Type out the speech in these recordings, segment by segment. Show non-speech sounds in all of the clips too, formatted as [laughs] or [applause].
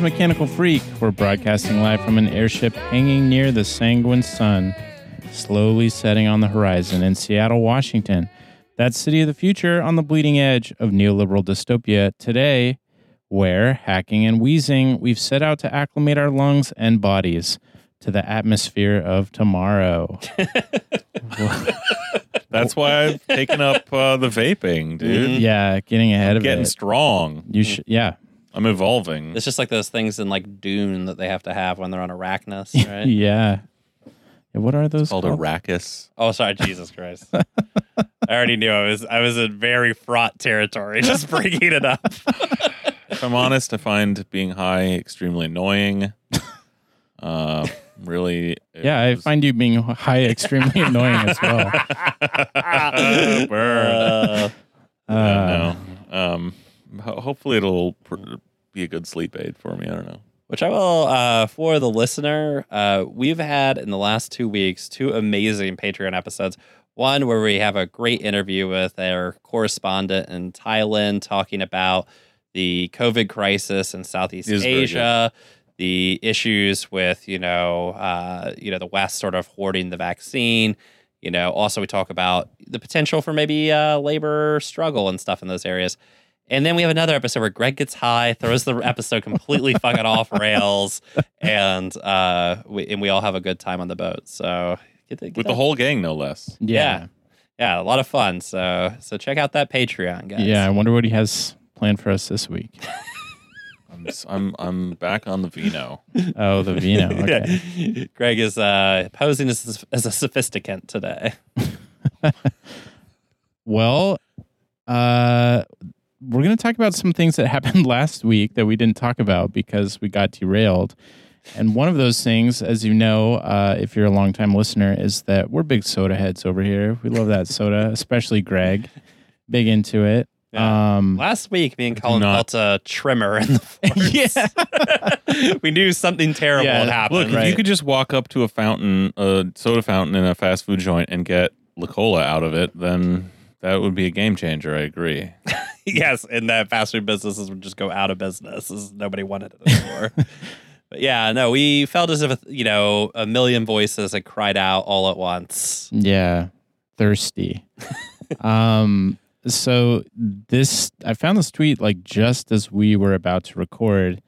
Mechanical Freak. We're broadcasting live from an airship hanging near the sanguine sun, slowly setting on the horizon in Seattle, Washington. That city of the future on the bleeding edge of neoliberal dystopia today, where, hacking and wheezing, we've set out to acclimate our lungs and bodies to the atmosphere of tomorrow. [laughs] That's why I've taken up uh, the vaping, dude. yeah, getting ahead of Getting it. Getting strong. You should, yeah, I'm evolving. It's just like those things in like Dune that they have to have when they're on Arachnus, [laughs] right? yeah. Yeah, What are those called called? Arrakis. Oh, sorry, Jesus Christ! [laughs] I already knew I was I was in very fraught territory, [laughs] just bringing it up. If I'm honest, I find being high extremely annoying. Uh, really. it Yeah, I was- find you being high extremely annoying as well. Burn. Uh, Uh, no. Um, hopefully it'll pr- be a good sleep aid for me. I don't know. which I will uh, for the listener. Uh, we've had in the last two weeks two amazing Patreon episodes. One where we have a great interview with our correspondent in Thailand talking about the COVID crisis in Southeast Asia, the issues with you know uh, you know the West sort of hoarding the vaccine. You know, also we talk about the potential for maybe uh, labor struggle and stuff in those areas. And then we have another episode where Greg gets high, throws the episode completely [laughs] fucking off rails, and uh, we, and we all have a good time on the boat. So get the, get With that- the whole gang, no less. yeah. yeah, a lot of fun. So so check out that Patreon, guys. Yeah, I wonder what he has planned for us this week. [laughs] I'm s- I'm I'm back on the vino. Oh, the vino. [laughs] Okay. Yeah. Greg is uh, posing as, as a sophisticant today. Well, uh, we're going to talk about some things that happened [laughs] last week that we didn't talk about because we got derailed. And one of those things, as you know, uh, if you're a longtime listener, is that we're big soda heads over here. We love that soda, [laughs] especially Greg. Big into it. Yeah. Um, Last week, me and Colin not- felt a tremor in the [laughs] force. yeah. we knew something terrible Yeah, had happened. Look, if you could just walk up to a fountain, a soda fountain in a fast food joint, and get La Cola out of it, then that would be a game changer. I agree. [laughs] yes, and that fast food businesses would just go out of business. as Nobody wanted it anymore. [laughs] but yeah, no, we felt as if you know a million voices had cried out all at once. Yeah, thirsty. [laughs] um, so this I found this tweet like just as we were about to record,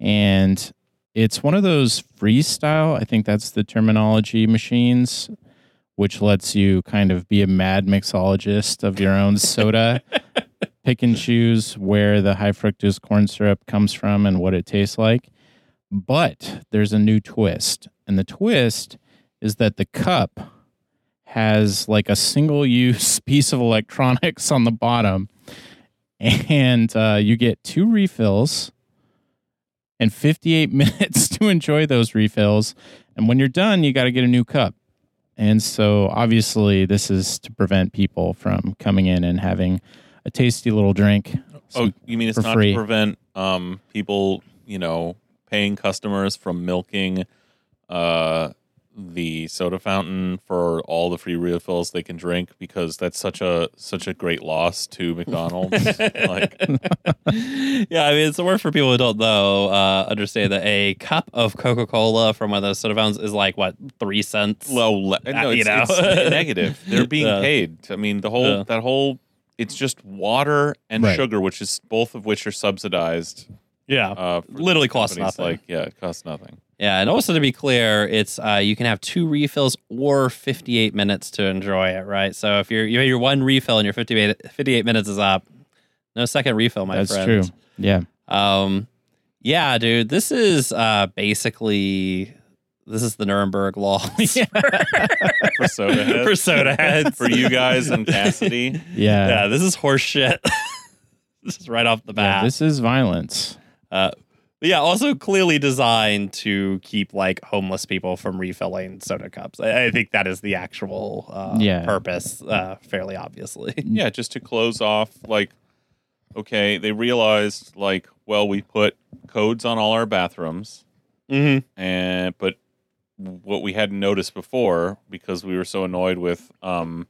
and it's one of those freestyle. I think that's the terminology machines, which lets you kind of be a mad mixologist of your own soda. Pick and choose where the high fructose corn syrup comes from and what it tastes like. But there's a new twist. And the twist is that the cup has like a single use [laughs] piece of electronics on the bottom. And uh, you get two refills and 58 [laughs] minutes to enjoy those refills. And when you're done, you got to get a new cup. And so obviously, this is to prevent people from coming in and having a tasty little drink. Oh, you mean it's not free. to prevent um, people, you know, paying customers from milking uh, the soda fountain for all the free refills they can drink because that's such a such a great loss to [laughs] McDonald's. like, [laughs] yeah, I mean it's a word for people who don't know. Uh, understand that a cup of Coca Cola from one of those soda fountains is like what three cents. low, le- no, you it's, know. it's negative. They're [laughs] being Yeah. paid. I mean, the whole Yeah. that whole it's just water and Right. sugar, which is both of which are subsidized. yeah, Uh, Literally these costs nothing. Like, yeah, it costs nothing. yeah, and also to be clear, it's uh, you can have two refills or 58 minutes to enjoy it. Right, so if you're you have your one refill and your 58, 58 minutes is up, no second refill, my That's friend. That's true. Yeah. Um, yeah, dude, this is uh basically this is the Nuremberg law [laughs] [laughs] For soda heads. for soda heads. for you guys and Cassidy. Yeah. yeah, this is horse shit. [laughs] this is right off the Yeah, bat. this is violence. uh, but yeah, also clearly designed to keep like homeless people from refilling soda cups. I, I think that is the actual uh, Yeah. purpose, uh, fairly obviously. Yeah, just to close off, like, okay, they realized, like, well, we put codes on all our bathrooms, mm-hmm. and but what we hadn't noticed before because we were so annoyed with um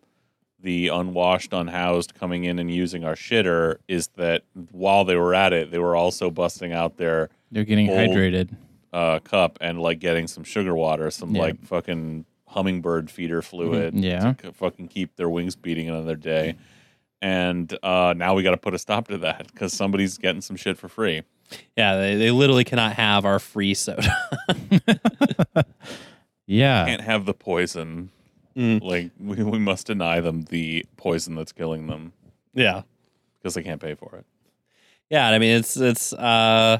the unwashed, unhoused coming in and using our shitter is that while they were at it, they were also busting out their They're getting Old. hydrated. uh, cup and like getting some sugar water, some Yeah. like fucking hummingbird feeder fluid. Yeah. to c- fucking keep their wings beating another day. And uh, now we got to put a stop to that because somebody's getting some shit for free. Yeah, they, they literally cannot have our free soda. [laughs] Yeah. Can't have the poison. Mm. Like we, we must deny them the poison that's killing them yeah. because they can't pay for it. Yeah, I mean it's it's uh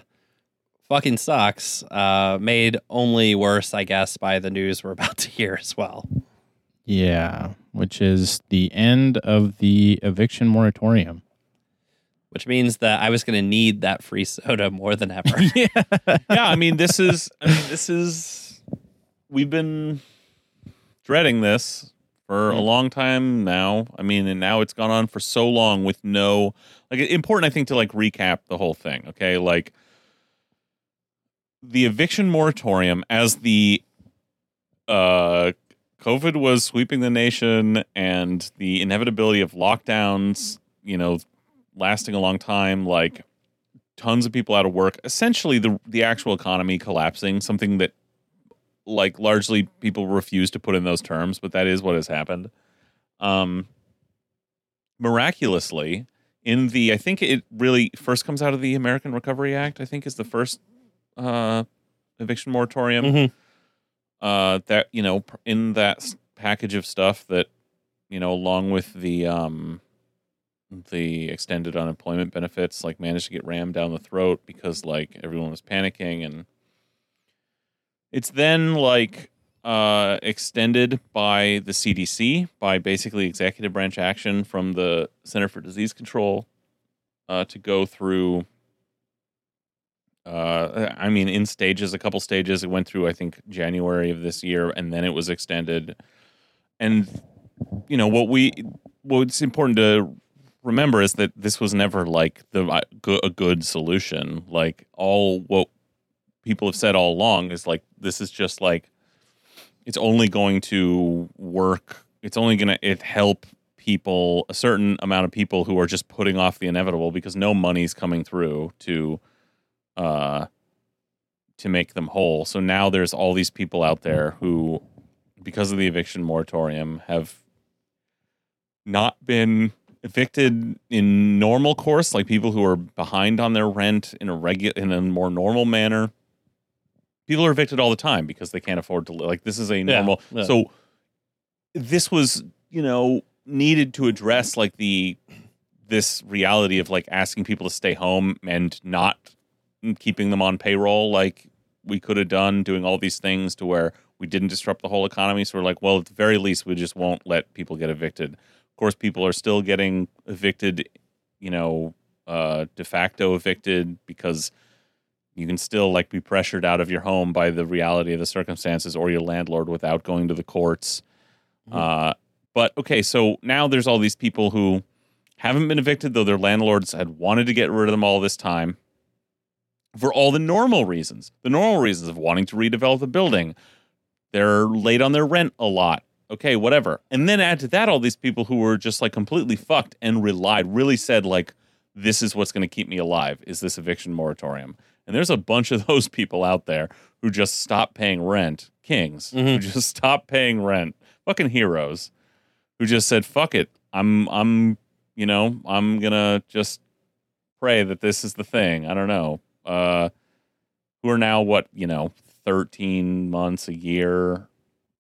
fucking sucks. Uh made only worse, I guess, by the news we're about to hear as well. Yeah. Which is the end of the eviction moratorium. Which means that I was gonna need that free soda more than ever. [laughs] yeah. yeah, I mean, this is, I mean, this is, we've been dreading this for a long time now. I mean, and now it's gone on for so long with no, like, important, I think, to like recap the whole thing. Okay. Like, the eviction moratorium as the, uh, COVID was sweeping the nation and the inevitability of lockdowns, you know, lasting a long time, like, tons of people out of work essentially the the actual economy collapsing something that like largely people refuse to put in those terms but that is what has happened um miraculously in the i think it really first comes out of the american recovery act i think is the first uh eviction moratorium Mhm. uh that you know in that package of stuff that you know along with the um the extended unemployment benefits like managed to get rammed down the throat because like everyone was panicking and it's then like uh extended by the CDC by basically executive branch action from the Center for Disease Control uh to go through uh I mean in stages a couple stages. It went through I think January of this year and then it was extended. And you know what we what's important to remember is that this was never like the uh, a good solution. Like all what people have said all along is like this is just like it's only going to work. It's only going to it help people a certain amount of people who are just putting off the inevitable because no money's coming through to uh to make them whole. So now there's all these people out there who because of the eviction moratorium have not been evicted in normal course, like people who are behind on their rent in a regular in a more normal manner. People are evicted all the time because they can't afford to live. Like this is a normal. yeah. So this was, you know, needed to address like the this reality of like asking people to stay home and not keeping them on payroll like we could have done doing all these things to where we didn't disrupt the whole economy so we're like well at the very least we just won't let people get evicted of course people are still getting evicted you know uh de facto evicted because you can still like be pressured out of your home by the reality of the circumstances or your landlord without going to the courts. Uh but okay so now there's all these people who haven't been evicted though their landlords had wanted to get rid of them all this time for all the normal reasons. The normal reasons of wanting to redevelop the building. They're late on their rent a lot okay whatever. And then add to that all these people who were just like completely fucked and relied really said like this is what's going to keep me alive is this eviction moratorium. And there's a bunch of [laughs] those people out there who just stop paying rent kings who Mhm. just stop paying rent fucking heroes who just said fuck it. I'm i'm you know i'm gonna just pray that this is the thing. I don't know. Uh who are now what you know 13 months a year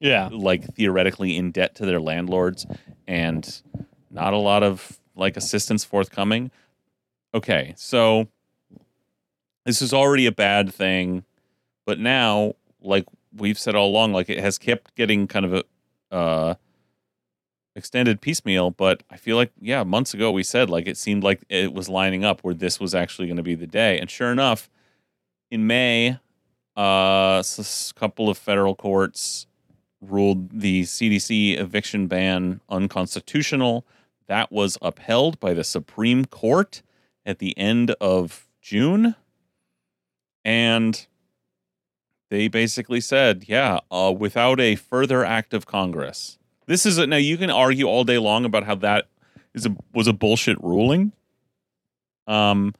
Yeah. like theoretically in debt to their landlords and not a lot of like assistance forthcoming okay so this is already a bad thing but now like we've said all along like it has kept getting kind of a uh extended piecemeal but i feel like yeah months ago we said like it seemed like it was lining up where this was actually going to be the day and sure enough in may uh a couple of federal courts ruled the cdc eviction ban unconstitutional that was upheld by the supreme court at the end of june and they basically said, yeah, uh, without a further act of Congress. This is a, now you can argue all day long about how that is a was a bullshit ruling. Um,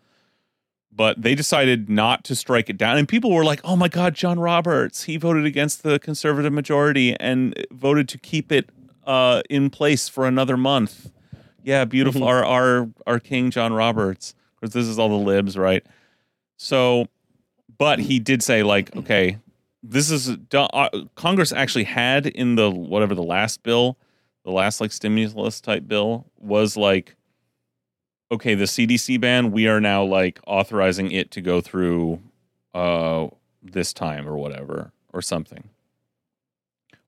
but they decided not to strike it down. And people were like, "Oh my God, John Roberts! He voted against the conservative majority and voted to keep it uh, in place for another month." Yeah, beautiful. our our our King John Roberts. Because this is all the libs, right? So, but he did say like, okay, this is uh, Congress actually had in the whatever the last bill, the last like stimulus type bill was like okay, the CDC ban, we are now like authorizing it to go through uh this time or whatever or something.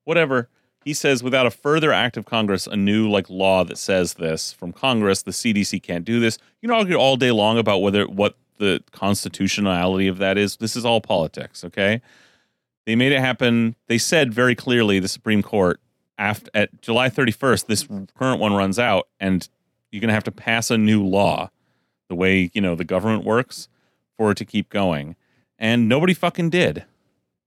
Whatever. He says without a further act of Congress, a new like law that says this from Congress, the CDC can't do this. You can argue all day long about whether what the constitutionality of that is. This is all politics, okay? They made it happen. They said very clearly the Supreme Court after at July 31st this current one runs out and you're going to have to pass a new law the way, you know, the government works for it to keep going. And nobody fucking did.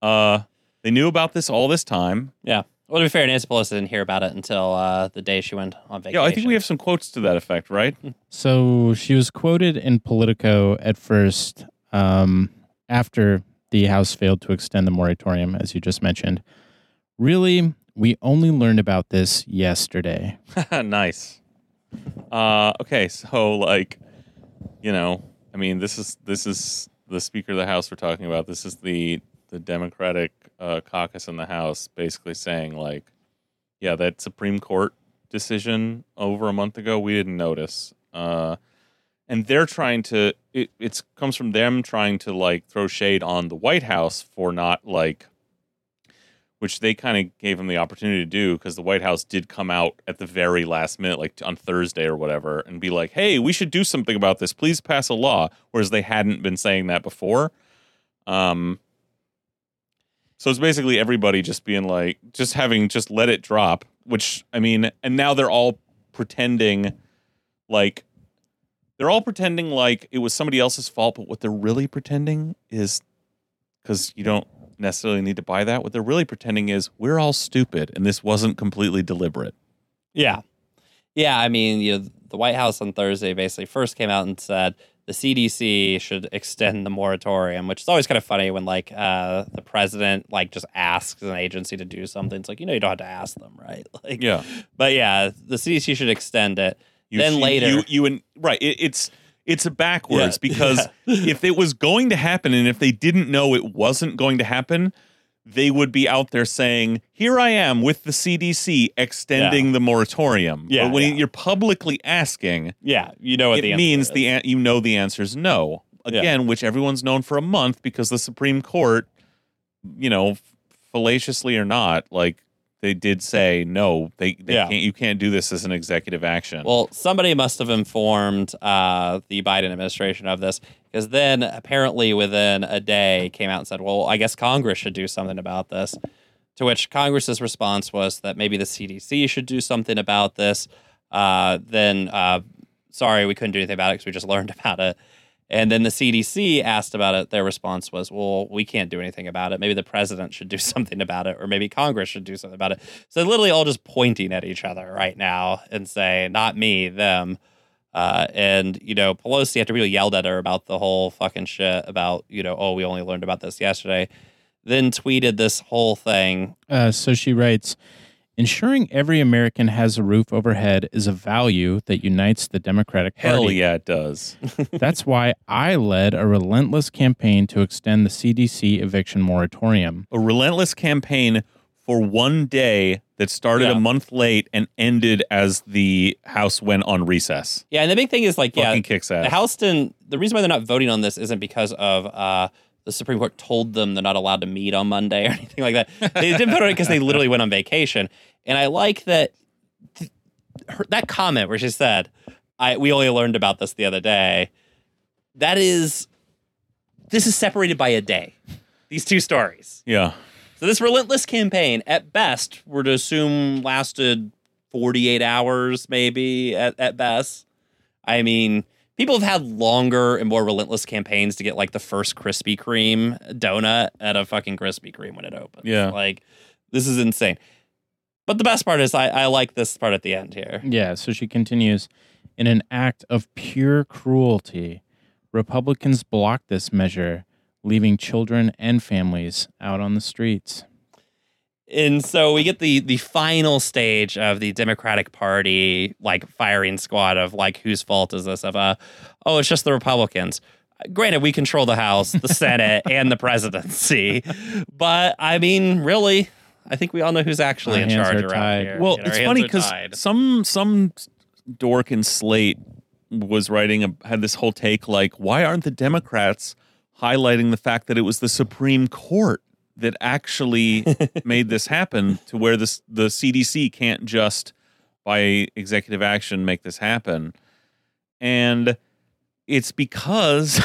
Uh they knew about this all this time. Yeah. Well, to be fair, Nancy Pelosi didn't hear about it until uh, the day she went on vacation. Yeah, I think we have some quotes to that effect, right? So she was quoted in Politico at first um, after the House failed to extend the moratorium, as you just mentioned. Really, we only learned about this yesterday. [laughs] nice. Uh, okay, so like, you know, I mean, this is this is the Speaker of the House we're talking about. This is the the Democratic uh, caucus in the House basically saying like, yeah, that Supreme Court decision over a month ago we didn't notice, uh, and they're trying to. It it's comes from them trying to like throw shade on the White House for not like. Which they kind of gave him the opportunity to do because the White House did come out at the very last minute, like on Thursday or whatever, and be like, "Hey, we should do something about this. Please pass a law." Whereas they hadn't been saying that before. Um, so it's basically everybody just being like, just having just let it drop, which I mean, and now they're all pretending like they're all pretending like it was somebody else's fault, but what they're really pretending is because you don't necessarily need to buy that. What they're really pretending is we're all stupid and this wasn't completely deliberate. Yeah. Yeah. I mean, you know, the White House on Thursday basically first came out and said the CDC should extend the moratorium, which is always kind of funny when like uh, the president like just asks an agency to do something. It's like you know you don't have to ask them, right? [laughs] Like, Yeah. But yeah, the CDC should extend it. You, Then you- later- you, you and right, it, it's it's backwards [laughs] Yeah, because if it was going to happen and if they didn't know it wasn't going to happen, they would be out there saying, "Here I am with the CDC extending the moratorium." Yeah, but when yeah. you're publicly asking, Yeah, you know what it the answer means the an- you know the answer is no. Yeah. Again, which everyone's known for a month because the Supreme Court, you know, fallaciously or not, like they did say no. They, they Yeah. can't. You can't do this as an executive action. Well, somebody must have informed uh, the Biden administration of this because then apparently within a day came out and said, well, I guess Congress should do something about this. To which Congress's response was that maybe the CDC should do something about this. Uh, then, uh, sorry, we couldn't do anything about it because we just learned [laughs] about it. And then the CDC asked about it. Their response was, well, we can't do anything about it. Maybe the president should do [laughs] something about it, or maybe Congress should do something about it. So literally all just pointing at each other right now and saying, not me, them. Uh, and, you know, Pelosi, after people yelled at her about the whole fucking shit about, you know, oh, we only learned about this yesterday, then tweeted this whole thing. Uh, so she writes Ensuring every American has a roof overhead is a value that unites the Democratic Party. Hell yeah, it does. [laughs] That's why I led a relentless campaign to extend the CDC eviction moratorium. a relentless campaign for one day that started Yeah. a month late and ended as the House went on recess. Yeah, and the big thing is like, yeah, kicks ass. the House didn't. The reason why they're not voting on this isn't because of uh, the Supreme Court told them they're not allowed to meet on Monday [laughs] or anything like that. They didn't vote on it because they literally went on vacation. And I like that th- her, that comment where she said, "I we only learned about this the other day." That is, this is separated by a day. These two stories. yeah. So this relentless campaign, at best, we're to assume lasted 48 hours, maybe at, at best. I mean, people have had longer and more relentless campaigns to get like the first Krispy Kreme donut at a fucking Krispy Kreme when it opens. Yeah. Like, this is insane. But the best part is I, I like this part at the end here. Yeah, so she continues In an act of pure cruelty, Republicans blocked this measure, leaving children and families out on the streets. And so we get the the final stage of the Democratic Party like firing squad of like whose fault is this? Of uh, oh, it's just the Republicans. Granted, we control the House, the Senate, [laughs] and the presidency, but I mean, really, I think we all know who's actually Our in charge around tied. here. Well, it's funny because some some dork in Slate was writing a, had this whole take like, why aren't the Democrats highlighting the fact that it was the Supreme Court that actually [laughs] made this happen to where this the CDC can't just by executive action make this happen, and it's because.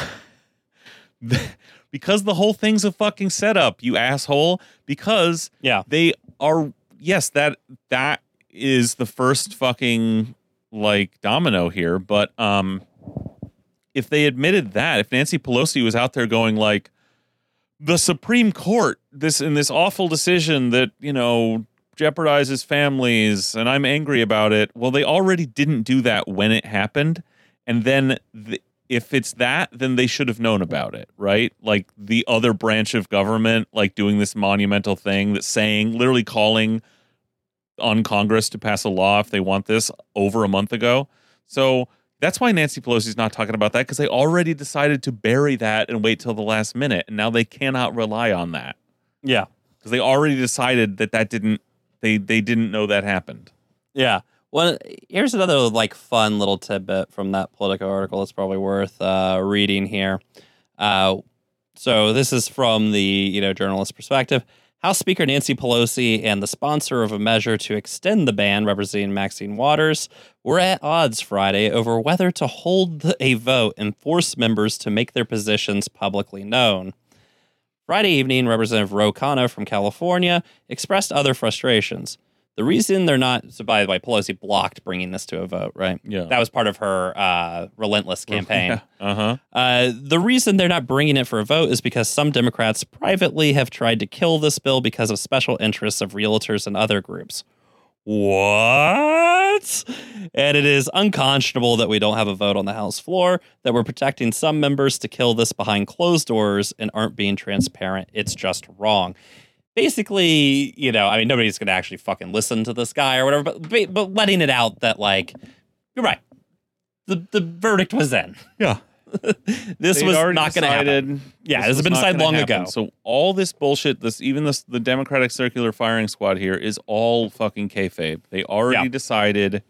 [laughs] Because the whole thing's a fucking setup, you asshole. Because yeah, they are yes that that is the first fucking like domino here but um if they admitted that if Nancy Pelosi was out there going like the Supreme Court this in this awful decision that you know jeopardizes families and I'm angry about it well they already didn't do that when it happened and then the, if it's that then they should have known about it right like the other branch of government like doing this monumental thing that's saying literally calling on Congress to pass a law if they want this over a month ago. So that's why Nancy Pelosi's not talking about that because they already decided to bury that and wait till the last minute, and now they cannot rely on that yeah, because they already decided that that didn't they they didn't know that happened. yeah. Well, here's another like fun little tidbit from that Politico article. It's probably worth uh, reading here. Uh, so this is from the you know journalist perspective. House Speaker Nancy Pelosi and the sponsor of a measure to extend the ban, representing Maxine Waters, were at odds Friday over whether to hold a vote and force members to make their positions publicly known. Friday evening, Representative Ro Khanna from California expressed other frustrations. The reason they're not, so by the way, Pelosi blocked bringing this to a vote, right? Yeah. That was part of her uh, relentless [laughs] campaign. Uh huh. Uh, the reason they're not bringing it for a vote is because some Democrats privately have tried to kill this bill because of special interests of realtors and other groups. What? And it is unconscionable that we don't have a vote on the House floor, that we're protecting some members to kill this behind closed doors and aren't being transparent. It's just wrong. Basically, you know, I mean, nobody's going to actually fucking listen to this guy or whatever, but, but letting it out that, like, you're right. The, the verdict was in. Yeah. [laughs] this They'd was not going to happen. Yeah, this this has been decided long happen. ago. So all this bullshit, this even this the Democratic Circular Firing Squad here is all fucking kayfabe. They already Yeah. decided.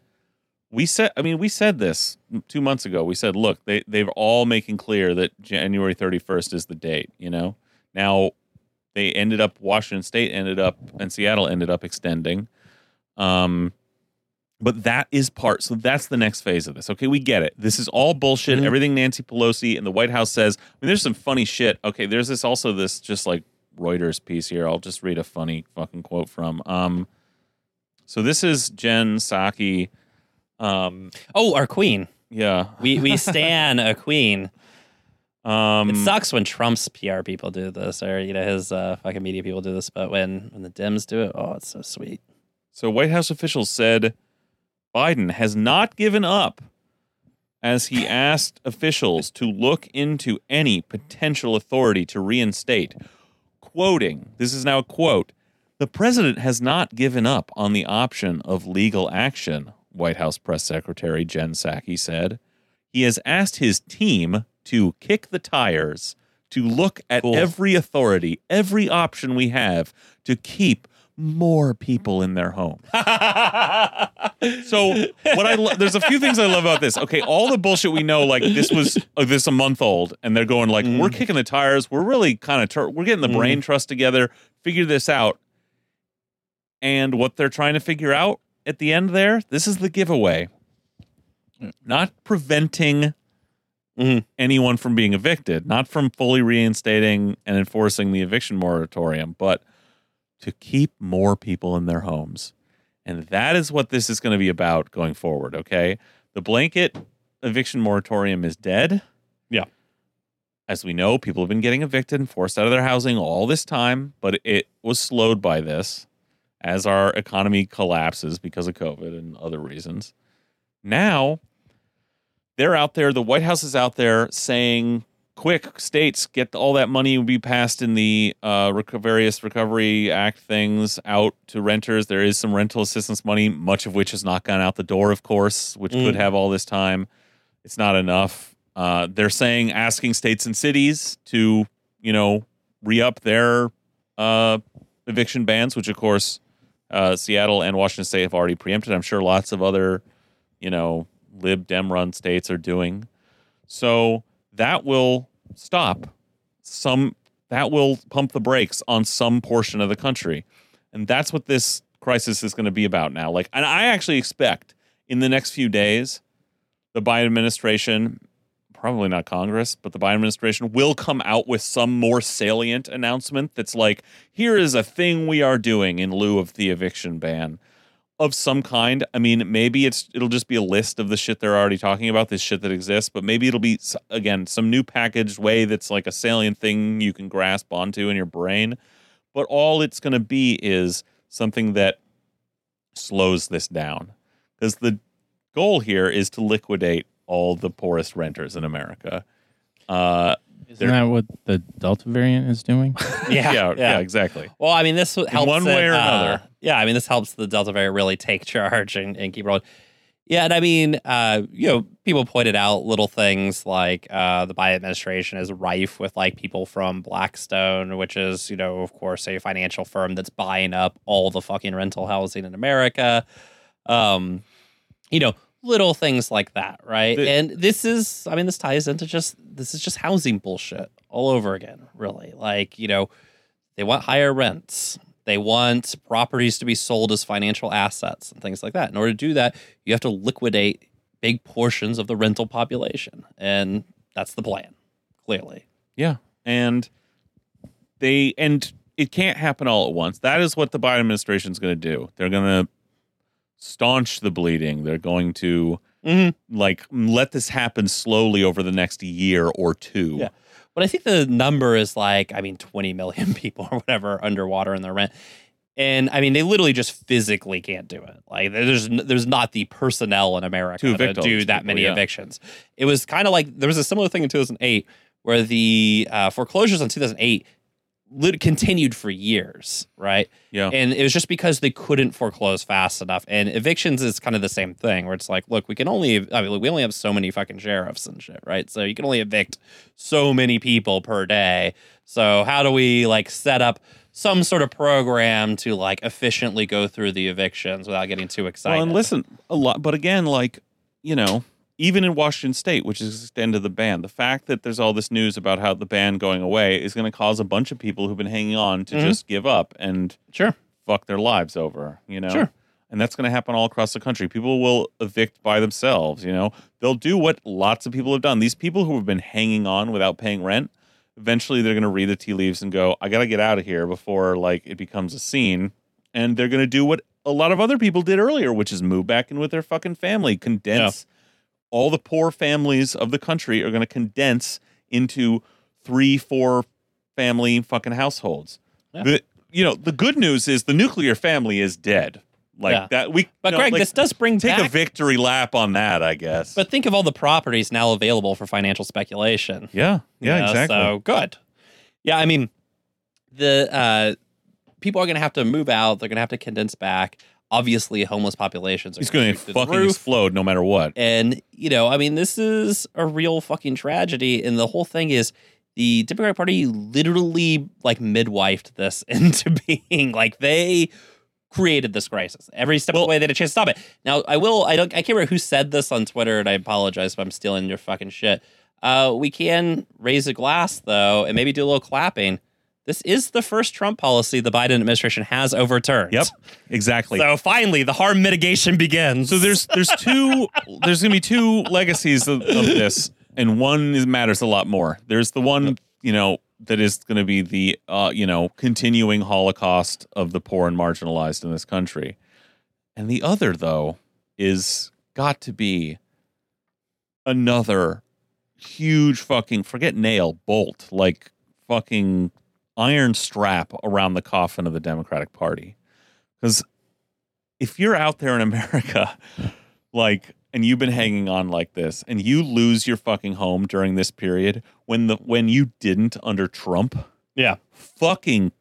We said, I mean, we said this two months ago. We said, look, they they're all making clear that January thirty first is the date. You know, now they ended up Washington State ended up and Seattle ended up extending. Um, but that is part. So that's the next phase of this. Okay, we get it. This is all bullshit. Mhm. Everything Nancy Pelosi and the White House says. I mean, there's some funny shit. Okay, there's this also this just like Reuters piece here. I'll just read a funny fucking quote from. Um, so this is Jen Psaki. Um, Oh, our queen. yeah. We we [laughs] stan a queen. Um, It sucks when Trump's PR people do this, or you know his uh, fucking media people do this. But when when the Dems do it, oh, it's so sweet. So White House officials said Biden has not given up as he asked officials to look into any potential authority to reinstate. Quoting, this is now a quote The president has not given up on the option of legal action, White House Press Secretary Jen Psaki said. He has asked his team to kick the tires, to look at Cool. every authority, every option we have to keep more people in their home. [laughs] So what I lo- there's a few things I love about this. Okay, all the bullshit we know, like this was uh, this a month old, and they're going like, Mm. we're kicking the tires. We're really kind of tur- we're getting the brain trust together, figure this out. And what they're trying to figure out at the end there, this is the giveaway. Not preventing Mhm. anyone from being evicted, not from fully reinstating and enforcing the eviction moratorium, but to keep more people in their homes. And that is what this is going to be about going forward, okay? The blanket eviction moratorium is dead. Yeah. As we know, people have been getting evicted and forced out of their housing all this time, but it was slowed by this as our economy collapses because of COVID and other reasons. Now, they're out there. The White House is out there saying, "Quick, states, get all that money will be passed in the uh, various Recovery Act things out to renters. There is some rental assistance money, much of which has not gone out the door, of course, which could Mm. have all this time. It's not enough. Uh, they're saying asking states and cities to, you know, re up their uh, eviction bans, which of course uh, Seattle and Washington State have already preempted. I'm sure lots of other, you know, lib dem run states are doing. So that will stop some. That will pump the brakes on some portion of the country, and that's what this crisis is going to be about now. Like, and I actually expect in the next few days, the Biden administration, probably not Congress, but the Biden administration will come out with some more salient announcement that's like, here is a thing we are doing in lieu of the eviction ban of some kind. I mean, maybe it's it'll just be a list of the shit they're already talking about, this shit that exists, but maybe it'll be again some new packaged way that's like a salient thing you can grasp onto in your brain. But all it's going to be is something that slows this down. Cuz the goal here is to liquidate all the poorest renters in America. Uh Isn't that what the Delta variant is doing? [laughs] [laughs] Yeah, yeah, yeah, exactly. Well, I mean, this helps one way it, or uh, another. yeah, I mean, this helps the Delta variant really take [laughs] charge and, and keep rolling. Yeah, and I mean, uh, you know, people pointed out little things like uh, the Biden administration is rife with like people from Blackstone, which is, you know, of course, a financial firm that's buying up all the fucking rental housing in America. Um, you know, little things like that, right? The- and this is, I mean, this ties into just this is just housing bullshit all over again, really. Like, you know, they want higher rents. They want properties to be sold as financial assets and things like that. In order to do that, you have to liquidate big portions of the rental population. And that's the plan, clearly. Yeah. And they and it can't happen all at once. That is what the Biden administration is going to do. They're going to staunch the bleeding. They're going to Mm-hmm. like let this happen slowly over the next year or two. Yeah. But I think the number is like, I mean, 20 million [laughs] people or whatever underwater in their rent. And I mean, they literally just physically can't do it. Like, there's there's not the personnel in America To do that people, many yeah. evictions. It was kind of like there was a similar thing in 2008 where the uh, foreclosures in 2008 lit- continued for years, right? Yeah. And it was just because they couldn't foreclose fast enough. And evictions is kind of the same thing, where it's like, look, we can only, I mean, look, we only have so many fucking sheriffs and shit, right? So you can only evict so many people per day. So how do we like set up some sort of program to like efficiently go through the evictions without getting too excited? Well, and listen, a lot, but again, like you know, even in Washington State, which is extended the ban, the fact that there's all this news about how the ban going away is going to cause a bunch of people who've been hanging on to Mhm. just give up and Sure. fuck their lives over. You know, Sure. and that's going to happen all across the country. People will evict by themselves. You know, they'll do what lots of people have done. These people who have been hanging on without paying rent. Eventually, they're going to read the tea leaves and go, "I got to get out of here before like it becomes a scene." And they're going to do what a lot of other people did earlier, which is move back in with their fucking family, condense. All the poor families of the country are going to condense into three, four family fucking households. Yeah. The you know the good news is the nuclear family is dead. Like Yeah. that we. But Greg, like, this does bring take back. a victory lap on that, I guess. but think of all the properties now available for financial speculation. yeah, you yeah, know, exactly. So good. Yeah, I mean, the uh, people are going to have to move out. They're going to have to condense back. Obviously, homeless populations are He's going to shoot through the fucking roof. explode no matter what. And, you know, I mean, this is a real fucking tragedy. And the whole thing is the Democratic Party literally like midwifed this [laughs] into being like they created this crisis. Every step of the way they had a chance to stop it. Now, I will, I don't, I can't remember who said this on Twitter, and I apologize if I'm stealing your fucking shit. Uh, we can raise a glass though, and maybe do a little clapping. This is the first Trump policy the Biden administration has overturned. Yep, exactly. So finally, the harm mitigation begins. So there's there's two there's gonna be two legacies of, of this, and one is, matters a lot more. There's the one you know that is going to be the uh, you know continuing Holocaust of the poor and marginalized in this country, and the other though is got to be another huge fucking forget nail bolt like fucking iron strap around the coffin of the Democratic Party because if you're out there in America, [laughs] like, and you've been hanging on like this and you lose your fucking home during this period when the when you didn't under Trump, Yeah. fucking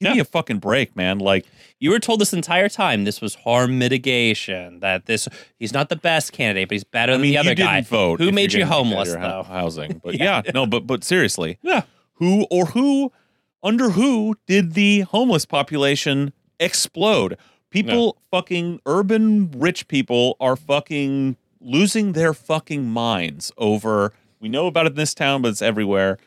give Yeah. me a fucking break, man. Like You were told this entire time this was harm mitigation. That this he's not the best candidate, but he's better I than mean, the other guy. vote. Who made you homeless, out your hou- though? Housing, but [laughs] Yeah. yeah. no, but but seriously, Yeah. Who or who under who did the homeless population explode? People fucking urban rich people are fucking losing their fucking minds over we know about it in this town, but it's everywhere.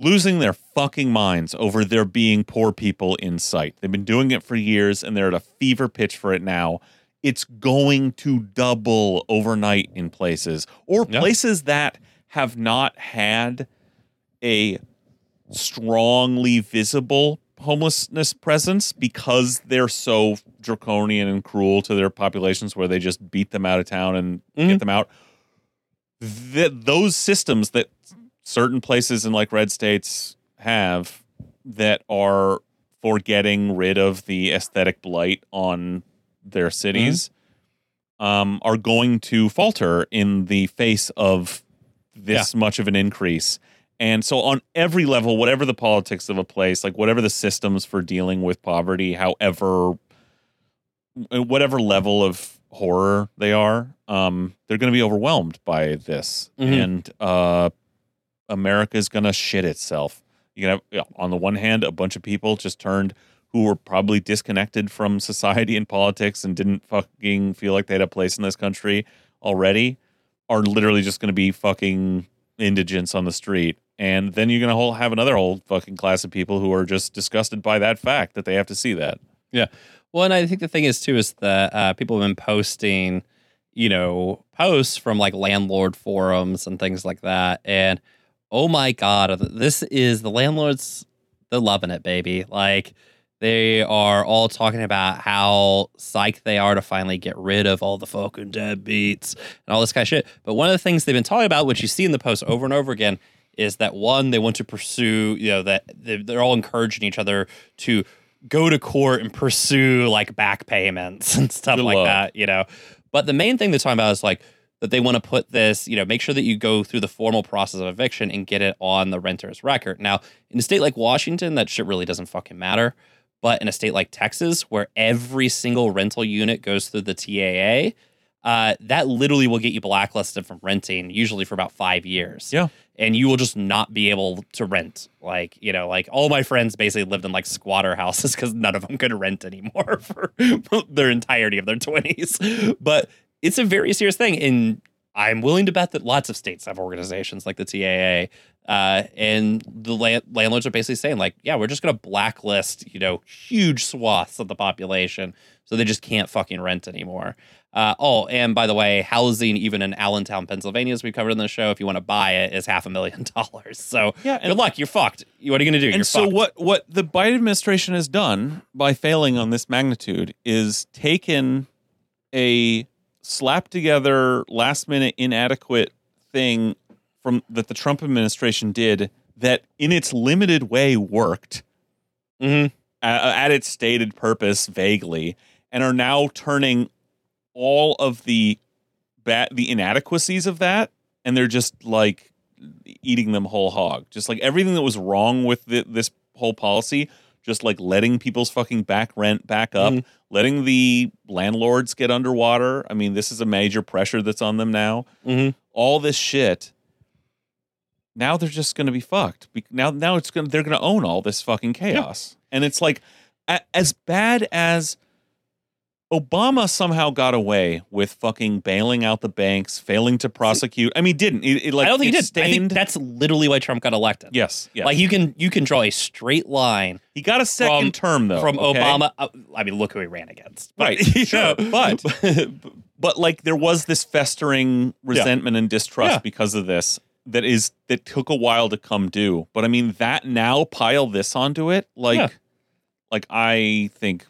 Losing their fucking minds over there being poor people in sight. They've been doing it for years and they're at a fever pitch for it now. It's going to double overnight in places or places that have not had a strongly visible homelessness presence because they're so draconian and cruel to their populations where they just beat them out of town and Mhm. get them out. Th- those systems that certain places in like red states have that are for getting rid of the aesthetic blight on their cities um, are going to falter in the face of this much of an increase. And so, on every level, whatever the politics of a place, like whatever the systems for dealing with poverty, however, whatever level of horror they are, um, they're going to be overwhelmed by this. Mhm. And uh, is going to shit itself. You have, on the one hand, a bunch of people just turned who were probably disconnected from society and politics and didn't fucking feel like they had a place in this country already are literally just going to be fucking indigents on the street. And then you're going to whole, have another whole fucking class of people who are just disgusted by that fact that they have to see that. Yeah. Well, and I think the thing is too is that uh, people have been posting, you know, posts from like landlord forums and things like that, and oh my god, this is the landlords. They're loving it, baby. Like they are all talking about how psyched they are to finally get rid of all the fucking deadbeats and all this kind of shit. But one of the things they've been talking about, which you see in the post over and over again, is that one they want to pursue. You know that they- they're all encouraging each other to go to court and pursue like back payments [laughs] and stuff Good like luck. that, you know. But the main thing they're talking about is like that they want to put this, you know, make sure that you go through the formal process of eviction and get it on the renter's record. Now, in a state like Washington, that shit really doesn't fucking matter. But in a state like Texas, where every single rental unit goes through the TAA, uh, that literally will get you blacklisted from renting, usually for about five years. Yeah. And you will just not be able to rent. Like, you know, like all my friends basically lived in like squatter houses [laughs] because none of them could rent anymore [laughs] for [laughs] their entirety of their 20s. But it's a very serious thing. And I'm willing to bet that lots of states have organizations like the TAA. Uh, and the land- landlords are basically saying, like, yeah, we're just going to blacklist, you know, huge swaths of the population so they just can't fucking rent anymore. Uh, oh, and by the way, housing even in Allentown, Pennsylvania, as we covered in the show, if you want to buy it, is half a million [laughs] dollars. So Yeah, good luck. You're fucked. What are you going to do? and You're so fucked. what what the Biden administration has done by failing on this magnitude is taken a slap together last minute inadequate thing from that the Trump administration did that in its limited way worked Mhm. a- at its stated purpose vaguely and are now turning all of the bad the inadequacies of that and they're just like eating them whole hog. Just like everything that was wrong with the, this whole policy just like letting people's fucking back rent back up Mhm. letting the landlords get underwater. I mean this is a major pressure that's on them now. Mhm. all this shit now they're just going to be fucked. Now now it's going they're going to own all this fucking chaos. And it's like as bad as Obama somehow got away with fucking bailing out the banks, failing to prosecute. I mean, didn't it? it like I don't think he did. I think that's literally why Trump got elected. yes, yes. Like you can you can draw a straight line he got a second term though from okay? Obama. uh, I mean, look who he ran against. But, right? [laughs] Sure, know, [laughs] but but like there was this festering resentment and distrust Yeah. because of this that is that took a while to come due. But I mean, that now pile this onto it, like Yeah. like I think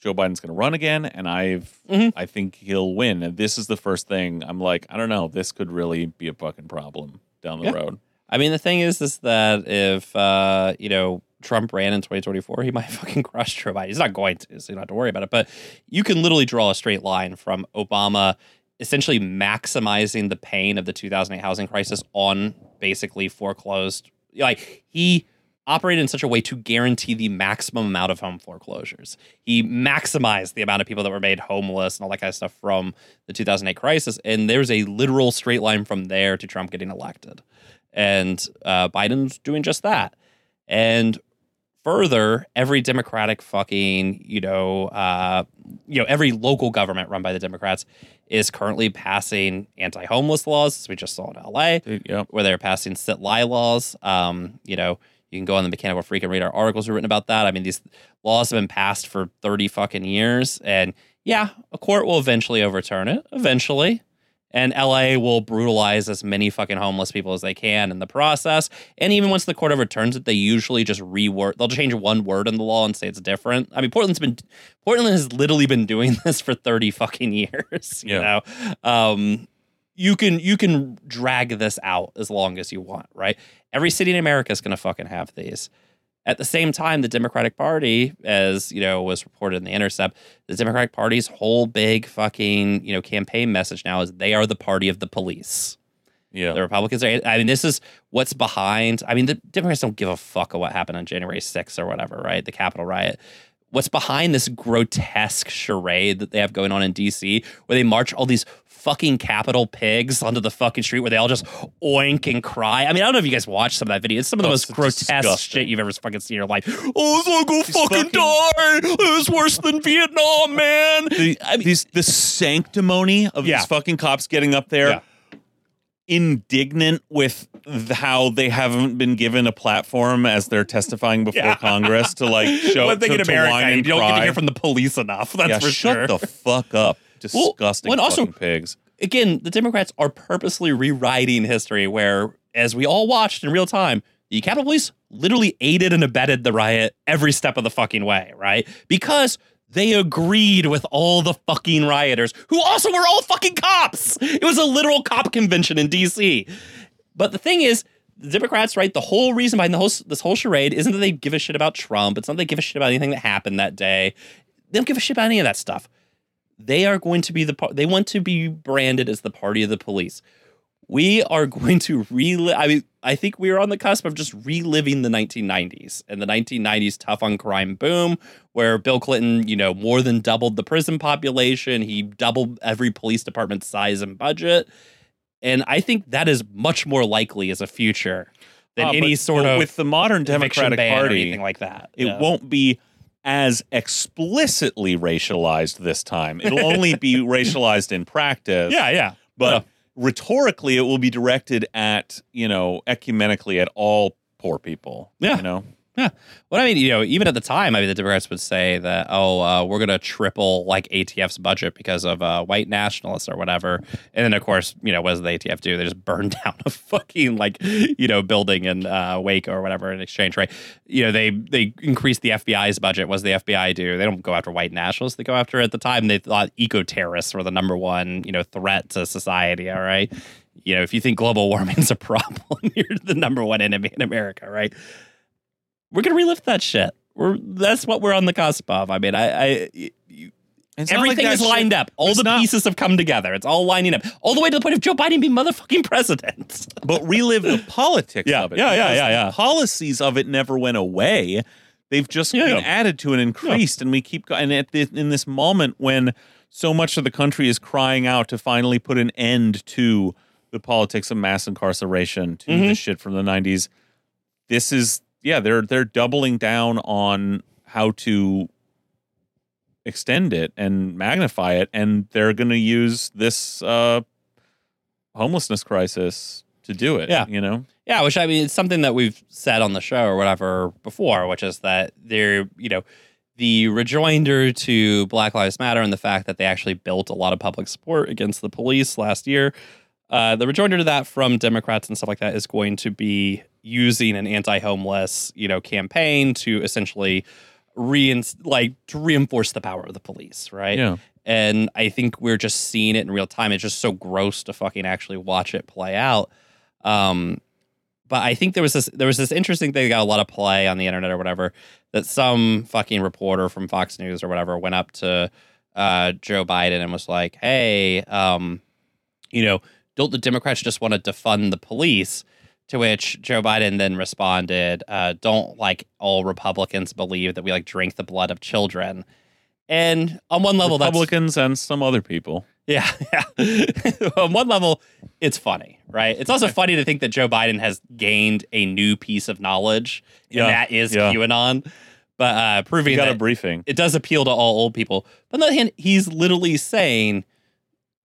Joe Biden's going to run again, and I've Mhm. I think he'll win. And this is the first thing I'm like, I don't know, this could really be a fucking problem down the Yeah. road. I mean, the thing is, is that if uh, you know Trump ran in 2024, he [laughs] might fucking crush Joe Biden. He's not going to, so you don't have to worry about it. But you can literally draw a straight line from Obama essentially maximizing the pain of the 2008 housing crisis on basically foreclosed. Like he operated in such a way to guarantee the maximum amount of home foreclosures. He maximized the amount of people that were made homeless and all that kind of stuff from the 2008 crisis. And there's a literal straight line from there to Trump getting elected. And uh, Biden's doing just that. And further, every Democratic fucking, you know, uh, you know, every local government run by the Democrats is currently passing anti-homeless laws, as we just saw in LA, where they're passing sit lie laws. Um, you know, you can go on the Mechanical Freak and read our articles written about that. I mean, these laws have been passed for 30 fucking years. And yeah, a court will eventually overturn it, eventually. And LA will brutalize as many fucking homeless people as they can in the process. And even once the court overturns it, they usually just reword. They'll change one word in the law and say it's different. I mean, Portland's been Portland has literally been doing [laughs] this for thirty fucking years. You Yeah. know, um, you can you can drag this out as long as you want, right? Every city in America is going to fucking have these. At the same time, the Democratic Party, as you know, was reported in the Intercept, the Democratic Party's whole big fucking you know campaign message now is they are the party of the police. Yeah. The Republicans are. I mean, this is what's behind. I mean, the Democrats don't give a fuck of what happened on January 6th or whatever, right? The Capitol riot. What's behind this grotesque charade that they have going on in DC, where they march all these fucking capital pigs onto the fucking street, where they all just oink and cry? I mean, I don't know if you guys watched some of that video. It's some of the Oh, most grotesque disgusting. shit you've ever fucking seen in your life. Oh, like go fucking, fucking- die. It was worse than Vietnam, man. the, I mean, these the sanctimony of Yeah. these fucking cops getting up there Yeah. indignant with how they haven't been given a platform as they're testifying before Yeah. Congress to like [laughs] show one thing to, in to America, whine you and don't get to hear from the police enough. That's yeah, for shut sure. the fuck up. Well, Disgusting also- fucking pigs. again, the Democrats are purposely rewriting history where, as we all watched in real time, the Capitol Police literally aided and abetted the riot every step of the fucking way, right? Because they agreed with all the fucking rioters who also were all fucking cops. It was a literal cop convention in DC. But the thing is, the Democrats, right? The whole reason behind the whole, this whole charade isn't that they give a shit about Trump. It's not that they give a shit about anything that happened that day. They don't give a shit about any of that stuff they are going to be the par- they want to be branded as the party of the police. We are going to relive. I mean, I think we are on the cusp of just reliving the 1990s and the 1990s tough on crime boom, where Bill Clinton, you know, more than doubled the prison population. He doubled every police department's size and budget, and I think that is much more likely as a future than Ah, any sort of with the modern Democratic Party, anything like that. it Yeah. won't be as explicitly racialized this time. It'll only be [laughs] racialized in practice. Yeah, yeah, but rhetorically it will be directed at you know ecumenically at all poor people Yeah. you know Well, I mean, you know, even at the time, I mean, the Democrats would say that, oh, uh, we're going to triple like ATF's budget because of uh, white nationalists or whatever. And then, of course, you know, what does the ATF do? They just burn [laughs] down a fucking like, you know, building in uh, or whatever in exchange, right? You know, they they increase the FBI's budget. What does the FBI do? They don't go after white nationalists. They go after at the time they thought eco terrorists were the number one, you know, threat to society. All right. You know, if you think global [laughs] warming's a problem, [laughs] you're the number one enemy in America, right? We're gonna relive that shit. We're that's what we're on the cusp of. I mean, I, I you, like everything that is shit- lined up. All it's the not- pieces have come together. It's all lining up, all the way to the point of Joe Biden being motherfucking president. [laughs] but relive the politics Yeah, of it yeah, yeah, yeah, the yeah. policies of it never went away they've just Yeah, been yeah. added to and increased and we keep go- and at this, in this moment when so much of the country is crying out to finally put an end to the politics of mass incarceration to Mm-hmm. the shit from the 90s this is yeah they're they're doubling down on how to extend it and magnify it and they're going to use this uh homelessness crisis to do it Yeah. you know Yeah, which I mean, it's something that we've said on the show or whatever before, which is that they're, you know, the rejoinder to Black Lives Matter and the fact that they actually built a lot of public support against the police last year. Uh, the rejoinder to that from Democrats and stuff like that is going to be using an anti-homeless, you know, campaign to essentially rein like to reinforce the power of the police, right? yeah and I think we're just seeing it in real time. It's just so gross to fucking actually watch it play out. Um, but I think there was this there was this interesting thing that got a lot of play on the internet or whatever that some fucking reporter from Fox News or whatever went up to uh, Joe Biden and was like, "Hey, um, you know, don't the Democrats just want to defund the police? To which Joe Biden then responded, uh, "Don't like all Republicans believe that we like drink the blood of children." And on one level, that's Republicans and some other people. yeah, [laughs] yeah. [laughs] On one level, it's funny, right? It's also funny to think that Joe Biden has gained a new piece of knowledge, Yeah, and that is yeah. QAnon. But uh, proving We got that a briefing. it does appeal to all old people. But on the other hand, he's literally saying